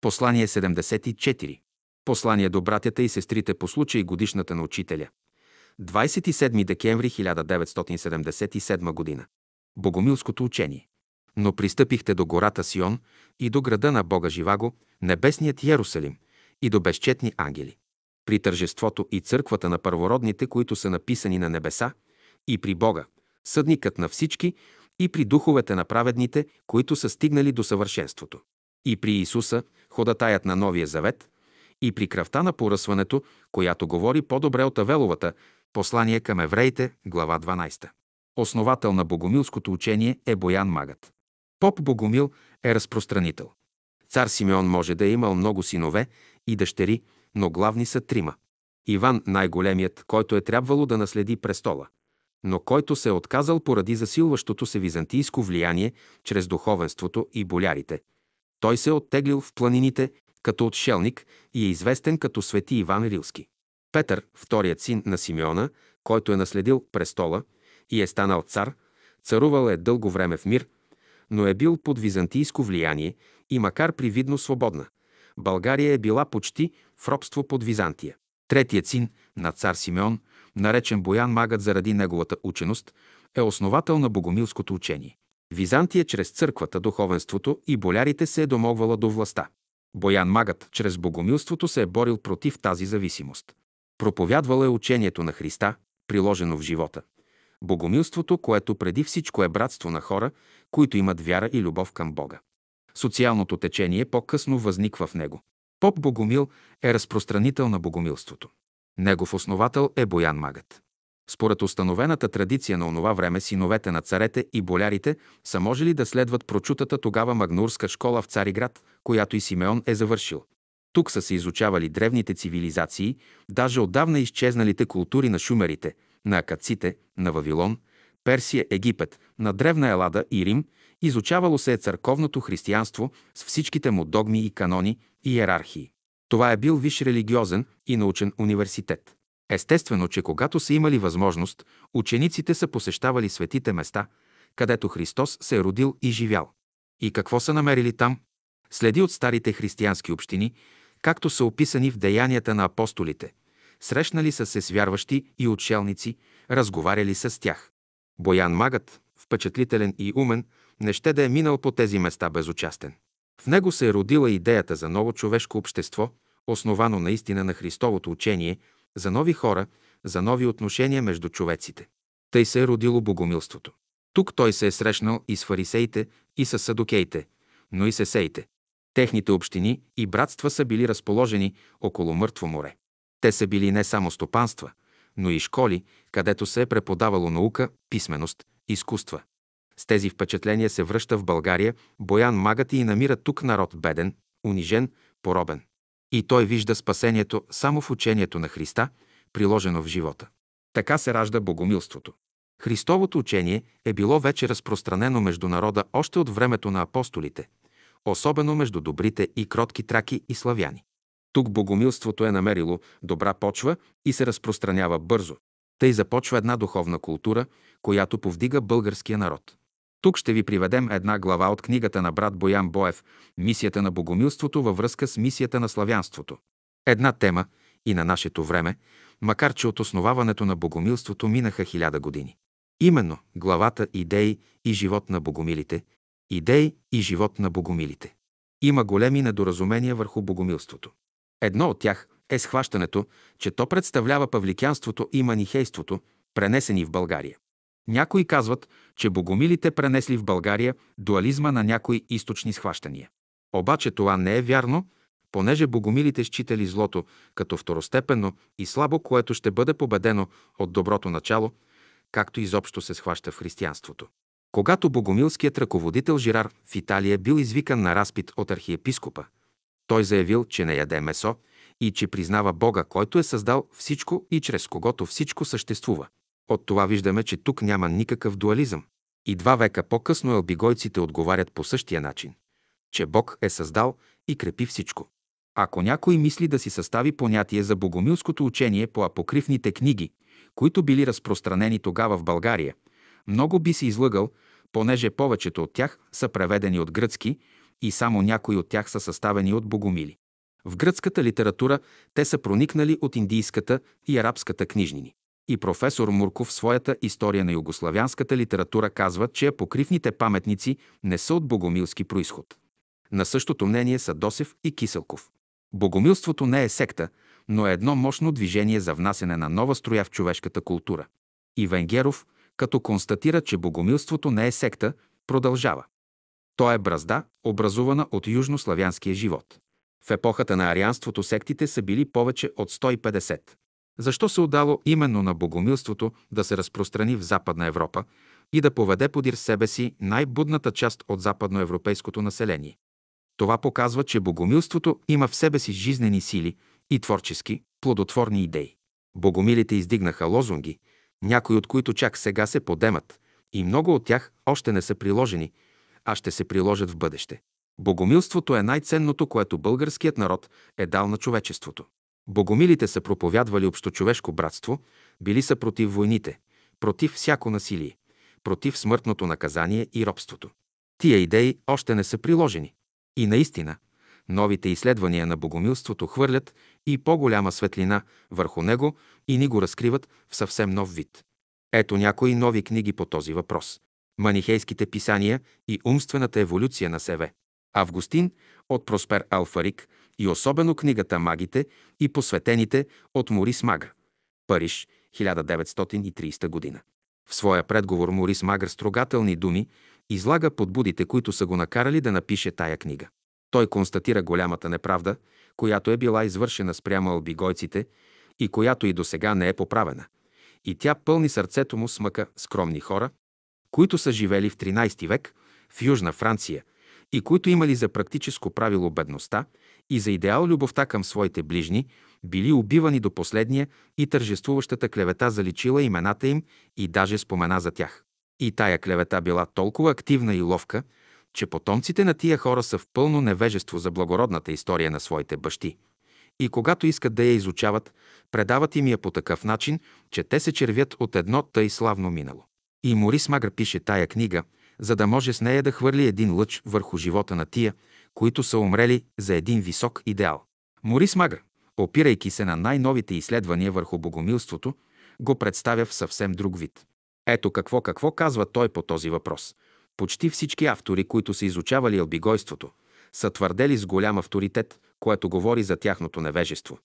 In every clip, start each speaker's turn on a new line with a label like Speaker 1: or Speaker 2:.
Speaker 1: Послание 74. Послание до братята и сестрите по случай годишната на учителя. 27 декември 1977 година. Богомилското учение. Но пристъпихте до гората Сион и до града на Бога Живаго, небесният Ярусалим, и до безчетни ангели. При тържеството и църквата на първородните, които са написани на небеса, и при Бога, съдникът на всички, и при духовете на праведните, които са стигнали до съвършенството. И при Исуса, ходатаят на Новия Завет, и при кръвта на поръсването, която говори по-добре от Авеловата, послание към евреите, глава 12. Основател на богомилското учение е Боян Магът. Поп Богомил е разпространител. Цар Симеон може да е имал много синове и дъщери, но главни са трима. Иван най-големият, който е трябвало да наследи престола, но който се е отказал поради засилващото се византийско влияние чрез духовенството и болярите. Той се е оттеглил в планините като отшелник и е известен като свети Иван Рилски. Петър, вторият син на Симеона, който е наследил престола и е станал цар, царувал е дълго време в мир, но е бил под византийско влияние и макар привидно свободна. България е била почти в робство под Византия. Третият син на цар Симеон, наречен Боян Магът заради неговата ученост, е основател на богомилското учение. Византия чрез църквата, духовенството и болярите се е домогвала до властта. Боян Магът чрез богомилството се е борил против тази зависимост. Проповядвал е учението на Христа, приложено в живота. Богомилството, което преди всичко е братство на хора, които имат вяра и любов към Бога. Социалното течение по-късно възниква в него. Поп Богомил е разпространител на богомилството. Негов основател е Боян Магът. Според установената традиция на онова време синовете на царете и болярите са можели да следват прочутата тогава магнурска школа в Цариград, която и Симеон е завършил. Тук са се изучавали древните цивилизации, даже отдавна изчезналите култури на шумерите, на акаците, на Вавилон, Персия, Египет, на Древна Елада и Рим, изучавало се е църковното християнство с всичките му догми и канони и иерархии. Това е бил виш религиозен и научен университет. Естествено, че когато са имали възможност, учениците са посещавали светите места, където Христос се е родил и живял. И какво са намерили там? Следи от старите християнски общини, както са описани в деянията на апостолите. Срещнали са се с вярващи и отшелници, разговаряли са с тях. Боян Магът, впечатлителен и умен, не ще да е минал по тези места безучастен. В него се е родила идеята за ново човешко общество, основано наистина на Христовото учение, за нови хора, за нови отношения между човеците. Тъй се е родило богомилството. Тук той се е срещнал и с фарисеите, и с садокеите, но и с есеите. Техните общини и братства са били разположени около Мъртво море. Те са били не само стопанства, но и школи, където се е преподавало наука, писменост, изкуства. С тези впечатления се връща в България Боян Магът и намира тук народ беден, унижен, поробен. И той вижда спасението само в учението на Христа, приложено в живота. Така се ражда богомилството. Христовото учение е било вече разпространено между народа още от времето на апостолите, особено между добрите и кротки траки и славяни. Тук богомилството е намерило добра почва и се разпространява бързо. Тъй започва една духовна култура, която повдига българския народ. Тук ще ви приведем една глава от книгата на брат Боян Боев «Мисията на богомилството във връзка с мисията на славянството». Една тема и на нашето време, макар че от основаването на богомилството минаха хиляда години. Именно главата «Идеи и живот на богомилите» Идеи и живот на богомилите. Има големи недоразумения върху богомилството. Едно от тях е схващането, че то представлява павликянството и манихейството, пренесени в България. Някои казват, че богомилите пренесли в България дуализма на някои източни схващания. Обаче това не е вярно, понеже богомилите считали злото като второстепенно и слабо, което ще бъде победено от доброто начало, както изобщо се схваща в християнството. Когато богомилският ръководител Жирар в Италия бил извикан на разпит от архиепископа, той заявил, че не яде месо и че признава Бога, който е създал всичко и чрез когото всичко съществува. От това виждаме, че тук няма никакъв дуализъм. И два века по-късно елбигойците отговарят по същия начин, че Бог е създал и крепи всичко. Ако някой мисли да си състави понятие за богомилското учение по апокривните книги, които били разпространени тогава в България, много би се излъгал, понеже повечето от тях са преведени от гръцки и само някои от тях са съставени от богомили. В гръцката литература те са проникнали от индийската и арабската книжнини. И професор Мурков в своята история на югославянската литература казва, че покривните паметници не са от богомилски происход. На същото мнение са Досев и Киселков. Богомилството не е секта, но е едно мощно движение за внасене на нова строя в човешката култура. И Венгеров, като констатира, че богомилството не е секта, продължава. То е бразда, образувана от южнославянския живот. В епохата на арианството сектите са били повече от 150. Защо се отдало именно на богомилството да се разпространи в Западна Европа и да поведе подир себе си най-будната част от западноевропейското население? Това показва, че богомилството има в себе си жизнени сили и творчески, плодотворни идеи. Богомилите издигнаха лозунги, някои от които чак сега се подемат, и много от тях още не са приложени, а ще се приложат в бъдеще. Богомилството е най-ценното, което българският народ е дал на човечеството. Богомилите са проповядвали общочовешко братство, били са против войните, против всяко насилие, против смъртното наказание и робството. Тия идеи още не са приложени. И наистина, новите изследвания на богомилството хвърлят и по-голяма светлина върху него и ни го разкриват в съвсем нов вид. Ето някои нови книги по този въпрос. Манихейските писания и умствената еволюция на Севе. Августин от Проспер Алфарик и особено книгата Магите и посветените от Морис Магр. Париж, 1930 година. В своя предговор Морис Магър строгателни думи излага подбудите, които са го накарали да напише тая книга. Той констатира голямата неправда, която е била извършена спрямо албигойците и която и до сега не е поправена. И тя пълни сърцето му с мъка скромни хора, които са живели в 13 век в Южна Франция и които имали за практическо правило бедността и за идеал любовта към своите ближни, били убивани до последния и тържествуващата клевета заличила имената им и даже спомена за тях. И тая клевета била толкова активна и ловка, че потомците на тия хора са в пълно невежество за благородната история на своите бащи. И когато искат да я изучават, предават им я по такъв начин, че те се червят от едно тъй славно минало. И Морис Магър пише тая книга, за да може с нея да хвърли един лъч върху живота на тия, които са умрели за един висок идеал. Морис Магър, опирайки се на най-новите изследвания върху богомилството, го представя в съвсем друг вид. Ето какво какво казва той по този въпрос. Почти всички автори, които са изучавали албигойството, са твърдели с голям авторитет, което говори за тяхното невежество,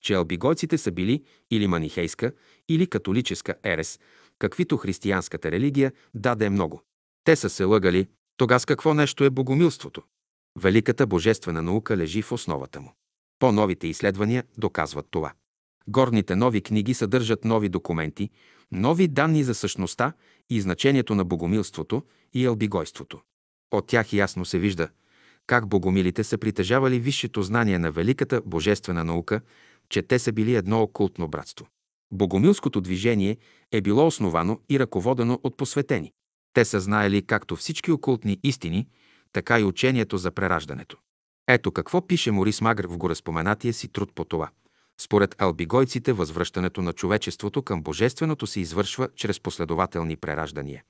Speaker 1: че албигойците са били или манихейска, или католическа ерес, каквито християнската религия даде много. Те са се лъгали, тога с какво нещо е богомилството. Великата божествена наука лежи в основата му. По-новите изследвания доказват това. Горните нови книги съдържат нови документи, нови данни за същността и значението на богомилството и елбигойството. От тях ясно се вижда как богомилите са притежавали висшето знание на великата божествена наука, че те са били едно окултно братство. Богомилското движение е било основано и ръководено от посветени. Те са знаели както всички окултни истини, така и учението за прераждането. Ето какво пише Морис Магр в гореспоменатия си труд по това. Според албигойците, възвръщането на човечеството към божественото се извършва чрез последователни прераждания,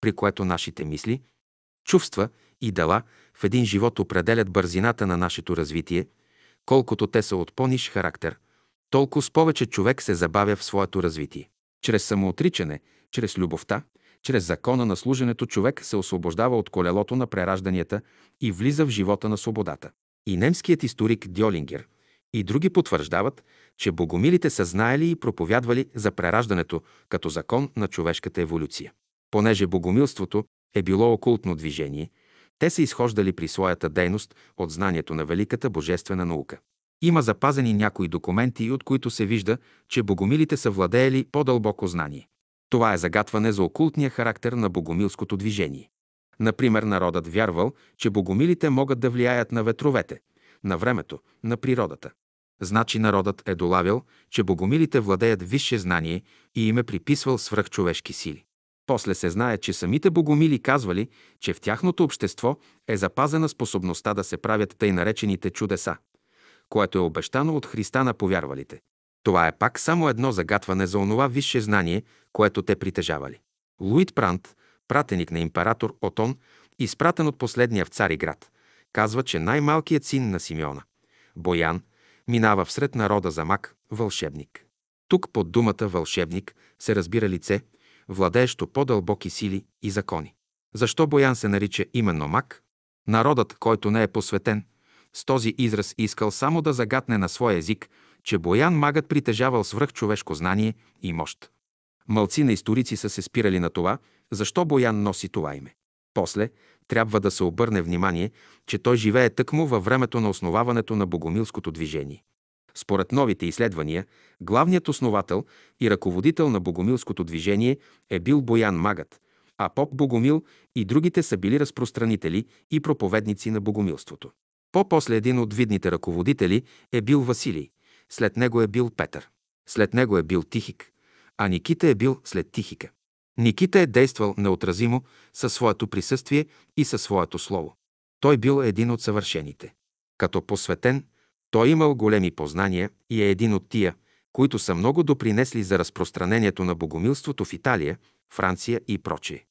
Speaker 1: при което нашите мисли, чувства и дела в един живот определят бързината на нашето развитие, колкото те са от по-ниш характер, толкова с повече човек се забавя в своето развитие. Чрез самоотричане, чрез любовта, чрез закона на служенето човек се освобождава от колелото на преражданията и влиза в живота на свободата. И немският историк Дьолингер и други потвърждават, че богомилите са знаели и проповядвали за прераждането като закон на човешката еволюция. Понеже богомилството е било окултно движение, те са изхождали при своята дейност от знанието на великата божествена наука. Има запазени някои документи, от които се вижда, че богомилите са владеели по-дълбоко знание. Това е загатване за окултния характер на богомилското движение. Например, народът вярвал, че богомилите могат да влияят на ветровете, на времето, на природата. Значи народът е долавял, че богомилите владеят висше знание и им е приписвал свръхчовешки сили. После се знае, че самите богомили казвали, че в тяхното общество е запазена способността да се правят тъй наречените чудеса, което е обещано от Христа на повярвалите. Това е пак само едно загатване за онова висше знание, което те притежавали. Луид Прант, пратеник на император Отон, изпратен от последния в Цариград, казва, че най-малкият син на Симеона, Боян, минава всред народа за мак, вълшебник. Тук под думата вълшебник се разбира лице, владеещо по-дълбоки сили и закони. Защо Боян се нарича именно мак? Народът, който не е посветен, с този израз искал само да загатне на своя език, че Боян магът притежавал свръхчовешко знание и мощ. Мълци на историци са се спирали на това, защо Боян носи това име. После трябва да се обърне внимание, че той живее тъкмо във времето на основаването на богомилското движение. Според новите изследвания, главният основател и ръководител на богомилското движение е бил Боян Магът, а поп Богомил и другите са били разпространители и проповедници на богомилството. По-после един от видните ръководители е бил Василий, след него е бил Петър, след него е бил Тихик, а Никита е бил след Тихика. Никита е действал неотразимо със своето присъствие и със своето слово. Той бил един от съвършените. Като посветен, той имал големи познания и е един от тия, които са много допринесли за разпространението на богомилството в Италия, Франция и прочие.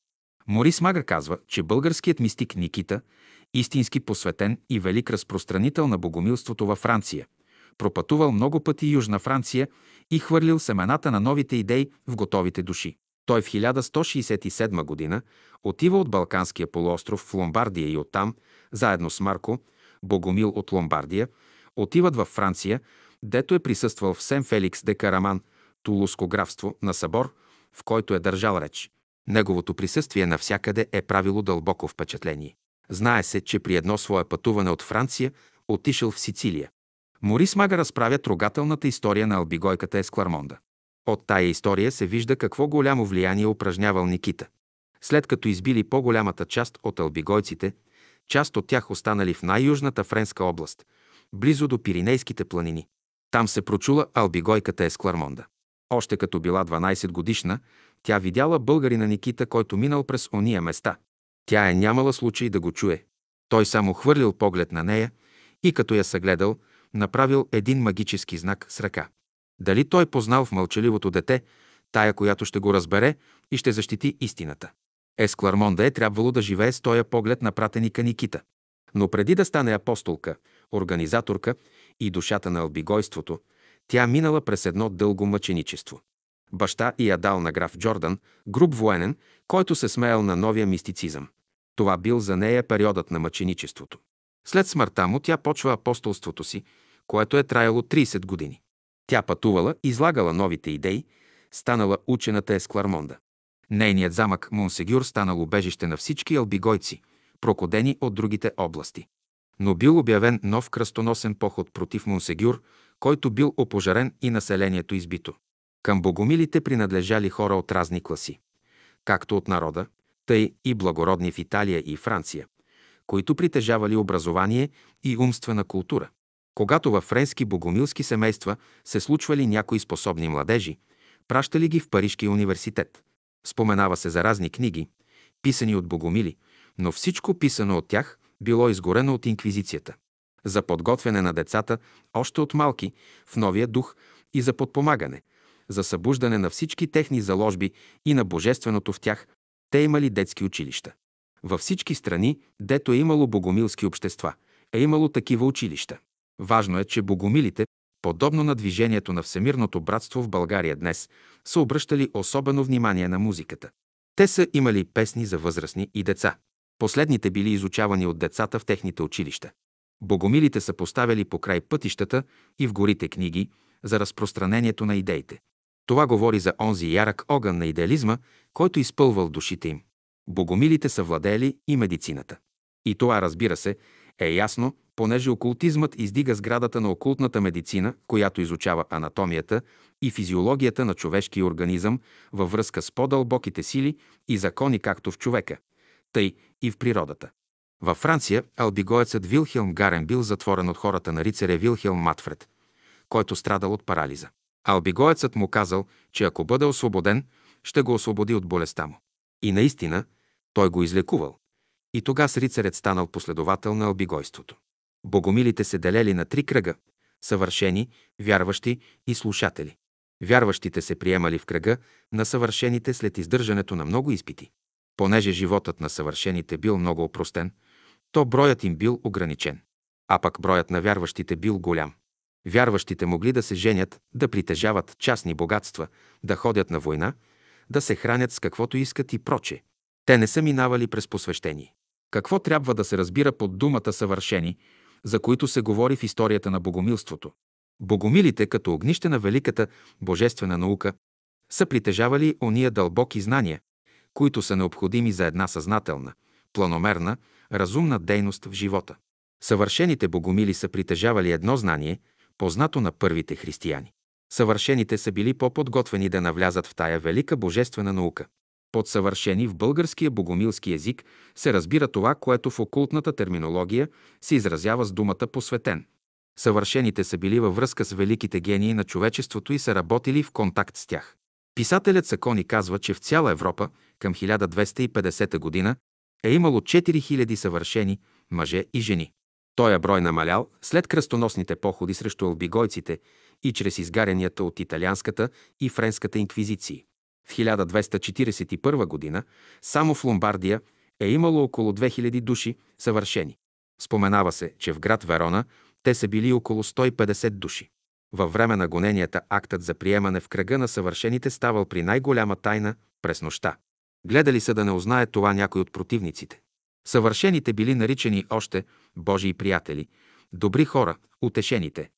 Speaker 1: Морис Мага казва, че българският мистик Никита, истински посветен и велик разпространител на богомилството във Франция, пропътувал много пъти Южна Франция и хвърлил семената на новите идеи в готовите души. Той в 1167 г. отива от Балканския полуостров в Ломбардия и оттам, заедно с Марко, Богомил от Ломбардия, отиват във Франция, дето е присъствал в Сен Феликс де Караман, Тулуско графство, на събор, в който е държал реч. Неговото присъствие навсякъде е правило дълбоко впечатление. Знае се, че при едно свое пътуване от Франция отишъл в Сицилия. Морис Мага разправя трогателната история на албигойката Есклармонда. От тая история се вижда какво голямо влияние упражнявал Никита. След като избили по-голямата част от албигойците, част от тях останали в най-южната френска област, близо до Пиринейските планини. Там се прочула албигойката Есклармонда. Още като била 12 годишна, тя видяла българина Никита, който минал през ония места. Тя е нямала случай да го чуе. Той само хвърлил поглед на нея и като я съгледал, направил един магически знак с ръка. Дали той познал в мълчаливото дете, тая, която ще го разбере и ще защити истината. Есклармонда е трябвало да живее с този поглед на пратеника Никита. Но преди да стане апостолка, организаторка и душата на албигойството, тя минала през едно дълго мъченичество. Баща и адал на граф Джордан, груб военен, който се смеял на новия мистицизъм. Това бил за нея периодът на мъченичеството. След смъртта му тя почва апостолството си, което е траяло 30 години. Тя пътувала, излагала новите идеи, станала учената Есклармонда. Нейният замък Монсегюр станал убежище на всички албигойци, прокодени от другите области. Но бил обявен нов кръстоносен поход против Монсегюр, който бил опожарен и населението избито. Към богомилите принадлежали хора от разни класи, както от народа, тъй и благородни в Италия и Франция, които притежавали образование и умствена култура. Когато във френски богомилски семейства се случвали някои способни младежи, пращали ги в Парижкия университет. Споменава се за разни книги, писани от богомили, но всичко писано от тях било изгорено от инквизицията. За подготвяне на децата, още от малки, в новия дух и за подпомагане, за събуждане на всички техни заложби и на божественото в тях, те имали детски училища. Във всички страни, дето е имало богомилски общества, е имало такива училища. Важно е, че богомилите, подобно на движението на Всемирното братство в България днес, са обръщали особено внимание на музиката. Те са имали песни за възрастни и деца. Последните били изучавани от децата в техните училища. Богомилите са поставяли по край пътищата и в горите книги за разпространението на идеите. Това говори за онзи ярък огън на идеализма, който изпълвал душите им. Богомилите са владеели и медицината. И това, разбира се, е ясно, понеже окултизмът издига сградата на окултната медицина, която изучава анатомията и физиологията на човешкия организъм във връзка с по-дълбоките сили и закони както в човека, тъй и в природата. Във Франция албигоецът Вилхелм Гарен бил затворен от хората на рицаря Вилхелм Матфред, който страдал от парализа. Албигоецът му казал, че ако бъде освободен, ще го освободи от болестта му. И наистина, той го излекувал. И тогас рицарят станал последовател на албигойството. Богомилите се делели на три кръга – съвършени, вярващи и слушатели. Вярващите се приемали в кръга на съвършените след издържането на много изпити. Понеже животът на съвършените бил много опростен, то броят им бил ограничен. А пък броят на вярващите бил голям. Вярващите могли да се женят, да притежават частни богатства, да ходят на война, да се хранят с каквото искат и проче. Те не са минавали през посвещение. Какво трябва да се разбира под думата съвършени, за които се говори в историята на богомилството? Богомилите, като огнище на великата божествена наука, са притежавали ония дълбоки знания, които са необходими за една съзнателна, планомерна, разумна дейност в живота. Съвършените богомили са притежавали едно знание, познато на първите християни. Съвършените са били по-подготвени да навлязат в тая велика божествена наука. Под съвършени в българския богомилски език се разбира това, което в окултната терминология се изразява с думата посветен. Съвършените са били във връзка с великите гении на човечеството и са работили в контакт с тях. Писателят Сакони казва, че в цяла Европа към 1250 година е имало 4000 съвършени мъже и жени. Той е брой намалял след кръстоносните походи срещу албигойците и чрез изгарянията от италианската и френската инквизиции. В 1241 година само в Ломбардия е имало около 2000 души съвършени. Споменава се, че в град Верона те са били около 150 души. Във време на гоненията актът за приемане в кръга на съвършените ставал при най-голяма тайна през нощта. Гледали са да не узнае това някой от противниците. Съвършените били наричани още Божии приятели, добри хора, утешените.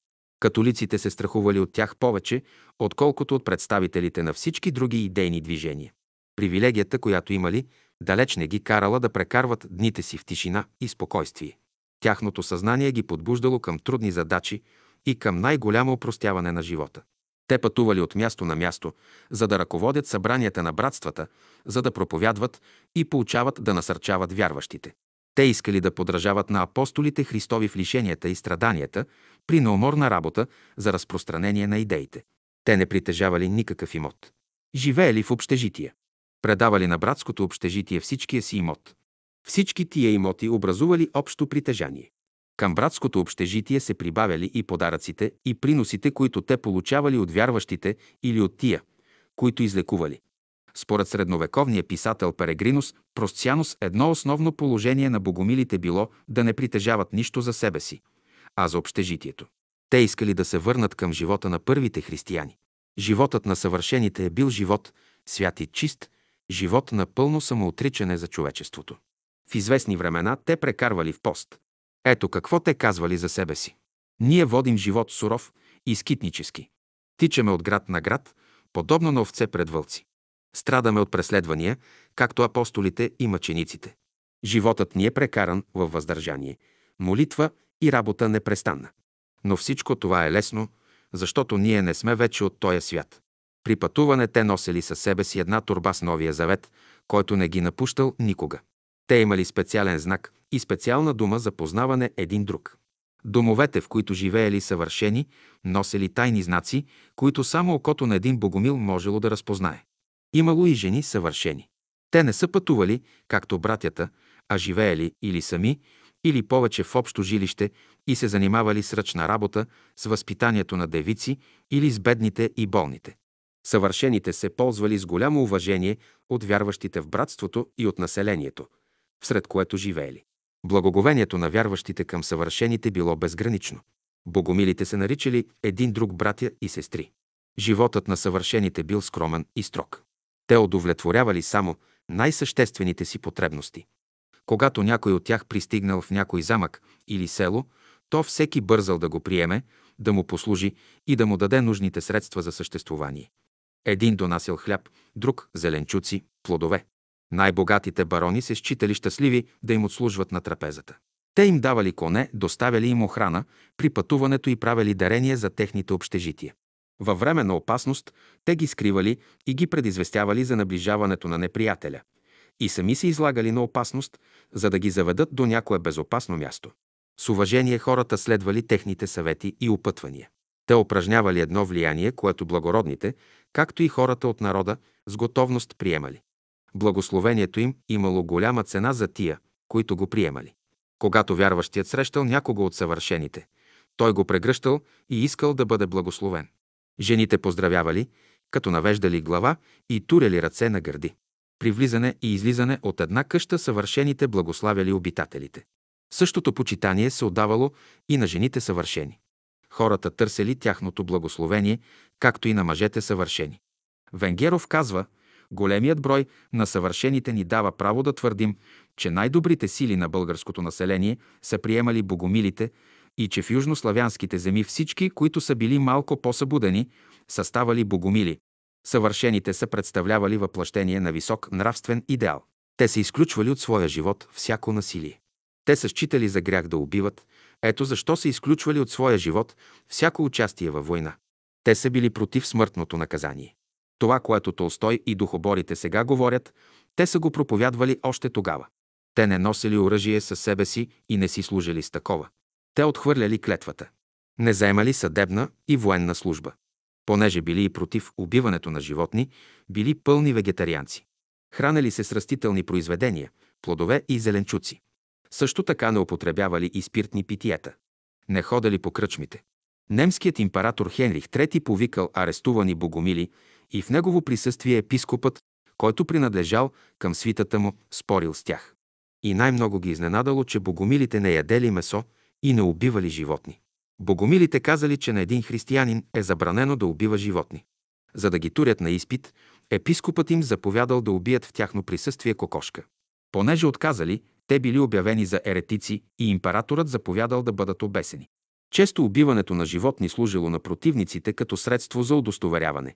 Speaker 1: Католиците се страхували от тях повече, отколкото от представителите на всички други идейни движения. Привилегията, която имали, далеч не ги карала да прекарват дните си в тишина и спокойствие. Тяхното съзнание ги подбуждало към трудни задачи и към най-голямо упростяване на живота. Те пътували от място на място, за да ръководят събранията на братствата, за да проповядват и получават да насърчават вярващите. Те искали да подражават на апостолите Христови в лишенията и страданията при неуморна работа за разпространение на идеите. Те не притежавали никакъв имот. Живеели в общежития. Предавали на братското общежитие всичкия си имот. Всички тия имоти образували общо притежание. Към братското общежитие се прибавяли и подаръците и приносите, които те получавали от вярващите или от тия, които излекували. Според средновековния писател Перегринус Простианус едно основно положение на богомилите било да не притежават нищо за себе си, а за общежитието. Те искали да се върнат към живота на първите християни. Животът на съвършените е бил живот, свят и чист, живот на пълно самоотричане за човечеството. В известни времена те прекарвали в пост. Ето какво те казвали за себе си. Ние водим живот суров и скитнически. Тичаме от град на град, подобно на овце пред вълци. Страдаме от преследвания, както апостолите и мъчениците. Животът ни е прекаран във въздържание, молитва и работа непрестанна. Но всичко това е лесно, защото ние не сме вече от този свят. При пътуване те носили със себе си една турба с Новия завет, който не ги напущал никога. Те имали специален знак и специална дума за познаване един друг. Домовете, в които живеели съвършени, носели тайни знаци, които само окото на един богомил можело да разпознае. Имало и жени съвършени. Те не са пътували, както братята, а живеели или сами, или повече в общо жилище и се занимавали с ръчна работа, с възпитанието на девици или с бедните и болните. Съвършените се ползвали с голямо уважение от вярващите в братството и от населението, всред което живеели. Благоговението на вярващите към съвършените било безгранично. Богомилите се наричали един друг братя и сестри. Животът на съвършените бил скромен и строг. Те удовлетворявали само най-съществените си потребности. Когато някой от тях пристигнал в някой замък или село, то всеки бързал да го приеме, да му послужи и да му даде нужните средства за съществувание. Един донасил хляб, друг – зеленчуци, плодове. Най-богатите барони се считали щастливи да им отслужват на трапезата. Те им давали коне, доставяли им охрана при пътуването и правили дарения за техните общежития. Във време на опасност те ги скривали и ги предизвестявали за наближаването на неприятеля. И сами се излагали на опасност, за да ги заведат до някое безопасно място. С уважение хората следвали техните съвети и опътвания. Те упражнявали едно влияние, което благородните, както и хората от народа, с готовност приемали. Благословението им имало голяма цена за тия, които го приемали. Когато вярващият срещал някого от съвършените, той го прегръщал и искал да бъде благословен. Жените поздравявали, като навеждали глава и туряли ръце на гърди. При влизане и излизане от една къща съвършените благославяли обитателите. Същото почитание се отдавало и на жените съвършени. Хората търсели тяхното благословение, както и на мъжете съвършени. Венгеров казва, големият брой на съвършените ни дава право да твърдим, че най-добрите сили на българското население са приемали богомилите и че в южнославянските земи всички, които са били малко по-събудени, са ставали богомили. Съвършените са представлявали въплъщение на висок нравствен идеал. Те са изключвали от своя живот всяко насилие. Те са считали за грях да убиват, ето защо са изключвали от своя живот всяко участие във война. Те са били против смъртното наказание. Това, което Толстой и духоборите сега говорят, те са го проповядвали още тогава. Те не носили оръжие със себе си и не си служили с такова. Те отхвърляли клетвата. Не заемали съдебна и военна служба. Понеже били и против убиването на животни, били пълни вегетарианци. Хранели се с растителни произведения, плодове и зеленчуци. Също така не употребявали и спиртни питиета. Не ходели по кръчмите. Немският император Хенрих III повикал арестувани богомили и в негово присъствие епископът, който принадлежал към свитата му, спорил с тях. И най-много ги изненадало, че богомилите не ядели месо и не убивали животни. Богомилите казали, че на един християнин е забранено да убива животни. За да ги турят на изпит, епископът им заповядал да убият в тяхно присъствие кокошка. Понеже отказали, те били обявени за еретици и императорът заповядал да бъдат обесени. Често убиването на животни служило на противниците като средство за удостоверяване.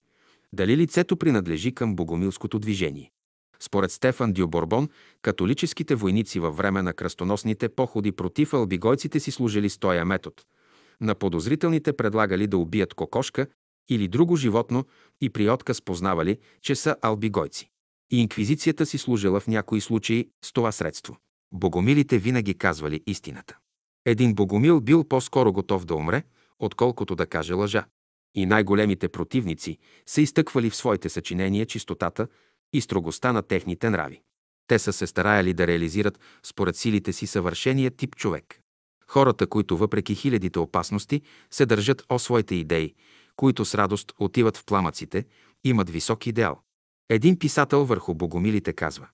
Speaker 1: Дали лицето принадлежи към богомилското движение. Според Стефан Дюборбон, католическите войници във време на кръстоносните походи против албигойците си служили с този метод. На подозрителните предлагали да убият кокошка или друго животно и при отказ познавали, че са албигойци. И инквизицията си служила в някои случаи с това средство. Богомилите винаги казвали истината. Един богомил бил по-скоро готов да умре, отколкото да каже лъжа. И най-големите противници са изтъквали в своите съчинения чистотата и строгостта на техните нрави. Те са се стараяли да реализират според силите си съвършения тип човек. Хората, които въпреки хилядите опасности се държат о своите идеи, които с радост отиват в пламъците, имат висок идеал. Един писател върху богомилите казва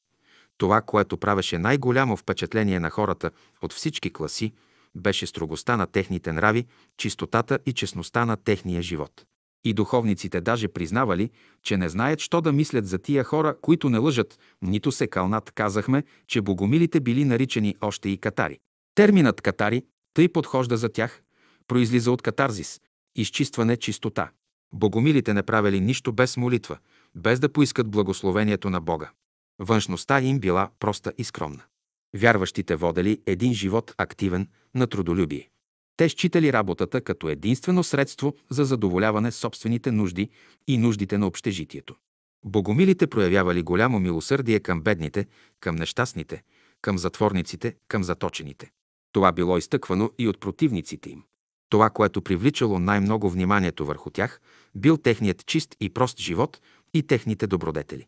Speaker 1: Това, което правеше най-голямо впечатление на хората от всички класи, беше строгостта на техните нрави, чистотата и честността на техния живот. И духовниците даже признавали, че не знаят що да мислят за тия хора, които не лъжат, нито се кълнат. Казахме, че богомилите били наричани още и катари. Терминът катари, тъй подхожда за тях, произлиза от катарзис, изчистване чистота. Богомилите не правили нищо без молитва, без да поискат благословението на Бога. Външността им била проста и скромна. Вярващите водели един живот активен на трудолюбие. Те считали работата като единствено средство за задоволяване собствените нужди и нуждите на общежитието. Богомилите проявявали голямо милосърдие към бедните, към нещастните, към затворниците, към заточените. Това било изтъквано и от противниците им. Това, което привличало най-много вниманието върху тях, бил техният чист и прост живот и техните добродетели.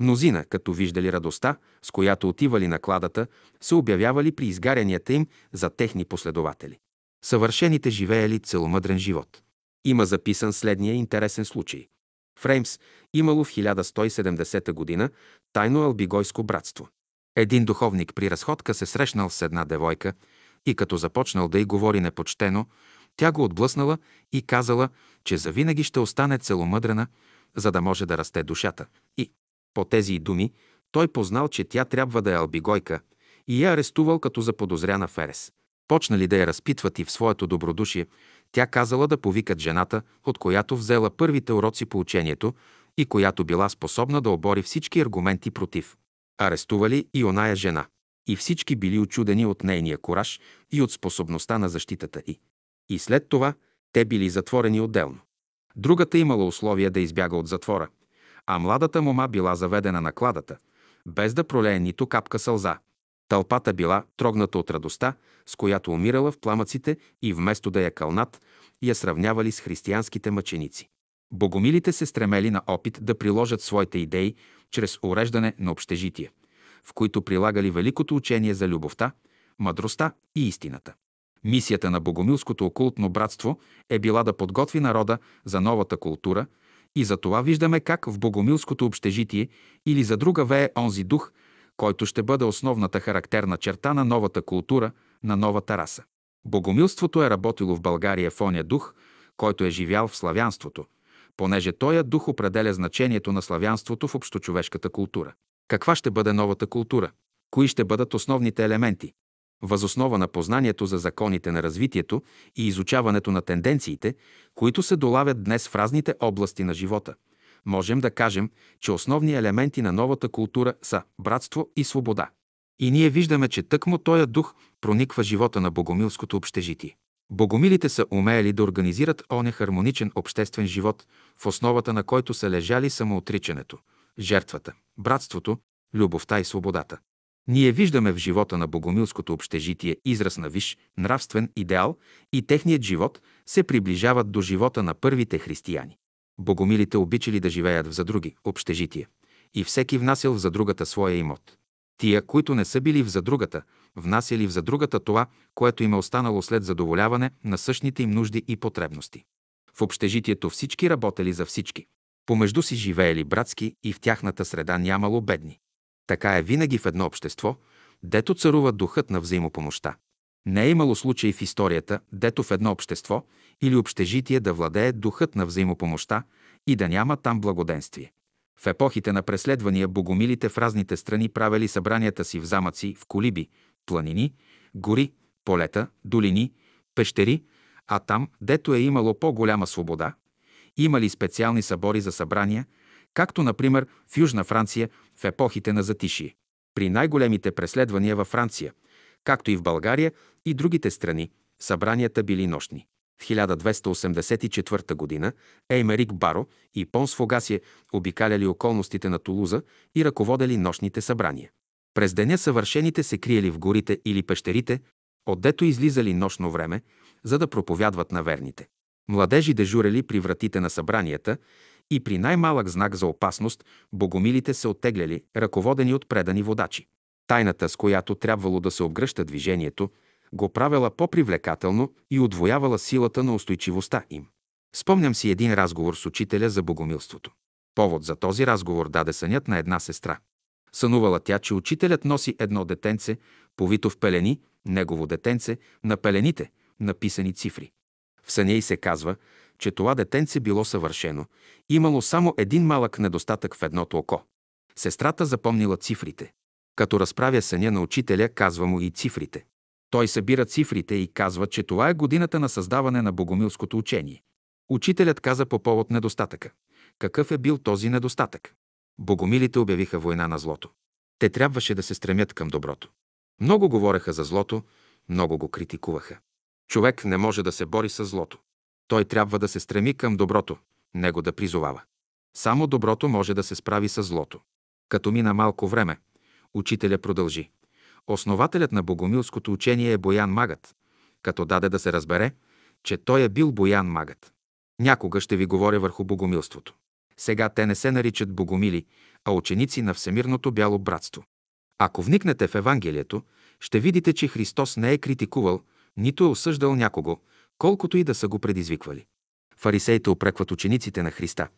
Speaker 1: Мнозина, като виждали радостта, с която отивали на кладата, се обявявали при изгарянията им за техни последователи. Съвършените живеели целомъдрен живот. Има записан следния интересен случай. В Реймс имало в 1170 година тайно албигойско братство. Един духовник при разходка се срещнал с една девойка и като започнал да й говори непочтено, тя го отблъснала и казала, че завинаги ще остане целомъдрена, за да може да расте душата. И по тези думи той познал, че тя трябва да е албигойка и я арестувал като заподозряна в ерес. Почнали да я разпитват и в своето добродушие, тя казала да повикат жената, от която взела първите уроци по учението и която била способна да обори всички аргументи против. Арестували и оная жена. И всички били очудени от нейния кораж и от способността на защитата й. И след това те били затворени отделно. Другата имала условия да избяга от затвора, а младата мома била заведена на кладата, без да пролее нито капка сълза. Тълпата била трогната от радостта, с която умирала в пламъците и вместо да я кълнат, я сравнявали с християнските мъченици. Богомилите се стремели на опит да приложат своите идеи чрез уреждане на общежития, в които прилагали великото учение за любовта, мъдростта и истината. Мисията на Богомилското окултно братство е била да подготви народа за новата култура и за това виждаме как в Богомилското общежитие или за друга вее онзи дух, който ще бъде основната характерна черта на новата култура, на новата раса. Богомилството е работило в България в оня дух, който е живял в славянството, понеже тоя дух определя значението на славянството в общочовешката култура. Каква ще бъде новата култура? Кои ще бъдат основните елементи? Възоснова на познанието за законите на развитието и изучаването на тенденциите, които се долавят днес в разните области на живота, можем да кажем, че основни елементи на новата култура са братство и свобода. И ние виждаме, че тъкмо тоя дух прониква живота на богомилското общежитие. Богомилите са умеели да организират оня хармоничен обществен живот, в основата на който са лежали самоотричането, жертвата, братството, любовта и свободата. Ние виждаме в живота на богомилското общежитие израз на виш, нравствен идеал и техният живот се приближават до живота на първите християни. Богомилите обичали да живеят в задруги, общежития, и всеки внасял в задругата своя имот. Тия, които не са били в задругата, внасяли в задругата това, което им е останало след задоволяване на същите им нужди и потребности. В общежитието всички работели за всички. Помежду си живеели братски и в тяхната среда нямало бедни. Така е винаги в едно общество, дето царува духът на взаимопомощта. Не е имало случай в историята, дето в едно общество или общежитие да владее духът на взаимопомощта и да няма там благоденствие. В епохите на преследвания богомилите в разните страни правили събранията си в замъци, в колиби, планини, гори, полета, долини, пещери, а там, дето е имало по-голяма свобода, имали специални събори за събрания, както например в Южна Франция в епохите на затишие. При най-големите преследвания във Франция, както и в България и другите страни, събранията били нощни. В 1284 г. Еймерик Баро и Понс Фогасие обикаляли околностите на Тулуза и ръководели нощните събрания. През деня съвършените се криели в горите или пещерите, отдето излизали нощно време, за да проповядват на верните. Младежи дежурели при вратите на събранията и при най-малък знак за опасност богомилите се оттегляли, ръководени от предани водачи. Тайната, с която трябвало да се обгръща движението, го правила по-привлекателно и отвоявала силата на устойчивостта им. Спомням си един разговор с учителя за богомилството. Повод за този разговор даде сънят на една сестра. Сънувала тя, че учителят носи едно детенце, повито в пелени, негово детенце, на пелените, написани цифри. В съня й се казва, че това детенце било съвършено, имало само един малък недостатък в едното око. Сестрата запомнила цифрите. Като разправя съня на учителя, казва му и цифрите. Той събира цифрите и казва, че това е годината на създаване на богомилското учение. Учителят каза по повод недостатъка. Какъв е бил този недостатък? Богомилите обявиха война на злото. Те трябваше да се стремят към доброто. Много говореха за злото, много го критикуваха. Човек не може да се бори с злото. Той трябва да се стреми към доброто, него да призовава. Само доброто може да се справи с злото. Като мина малко време, учителя продължи. Основателят на богомилското учение е Боян Магът, като даде да се разбере, че той е бил Боян Магът. Някога ще ви говоря върху богомилството. Сега те не се наричат богомили, а ученици на Всемирното бяло братство. Ако вникнете в Евангелието, ще видите, че Христос не е критикувал, нито е осъждал някого, колкото и да са го предизвиквали. Фарисеите опрекват учениците на Христа.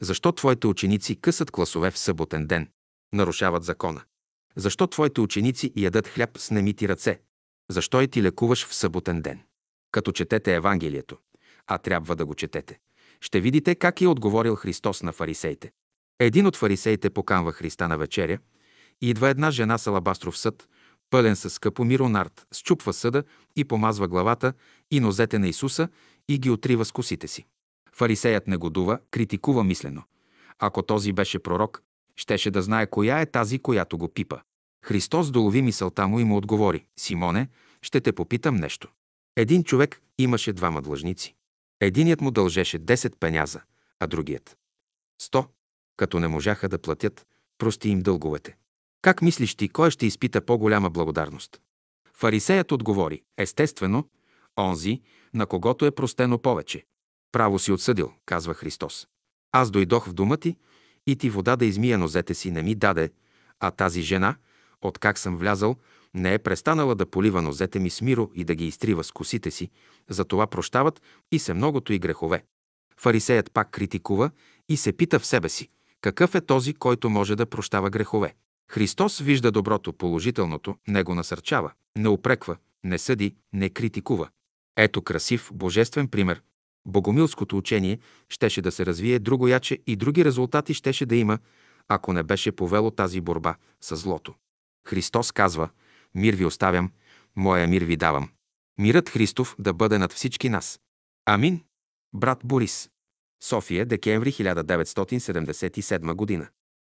Speaker 1: Защо твоите ученици късат класове в съботен ден? Нарушават закона. Защо твоите ученици ядат хляб с немити ръце? Защо и ти лекуваш в съботен ден? Като четете Евангелието, а трябва да го четете, ще видите как е отговорил Христос на фарисеите. Един от фарисеите поканва Христа на вечеря и идва една жена с алабастров съд, пълен с скъпо миронард, счупва съда и помазва главата и нозете на Исуса и ги отрива с косите си. Фарисеят негодува, критикува мислено. Ако този беше пророк, щеше да знае коя е тази, която го пипа. Христос долови мисълта му и му отговори, Симоне, ще те попитам нещо. Един човек имаше двама длъжници. Единият му дължеше 10 пеняза, а другият – 100. Като не можаха да платят, прости им дълговете. Как мислиш ти, кой ще изпита по-голяма благодарност? Фарисеят отговори, естествено, онзи, на когото е простено повече. Право си отсъдил, казва Христос. Аз дойдох в дома ти и ти вода да измия нозете си не ми даде, а тази жена, откак съм влязал, не е престанала да полива нозете ми с миро и да ги изтрива с косите си, затова прощават и се многото и грехове. Фарисеят пак критикува и се пита в себе си, какъв е този, който може да прощава грехове. Христос вижда доброто, положителното, не го насърчава, не упреква, не съди, не критикува. Ето красив, божествен пример. Богомилското учение щеше да се развие другояче и други резултати щеше да има, ако не беше повело тази борба с злото. Христос казва, мир ви оставям, моя мир ви давам. Мирът Христов да бъде над всички нас. Амин. Брат Борис. София, декември 1977 година.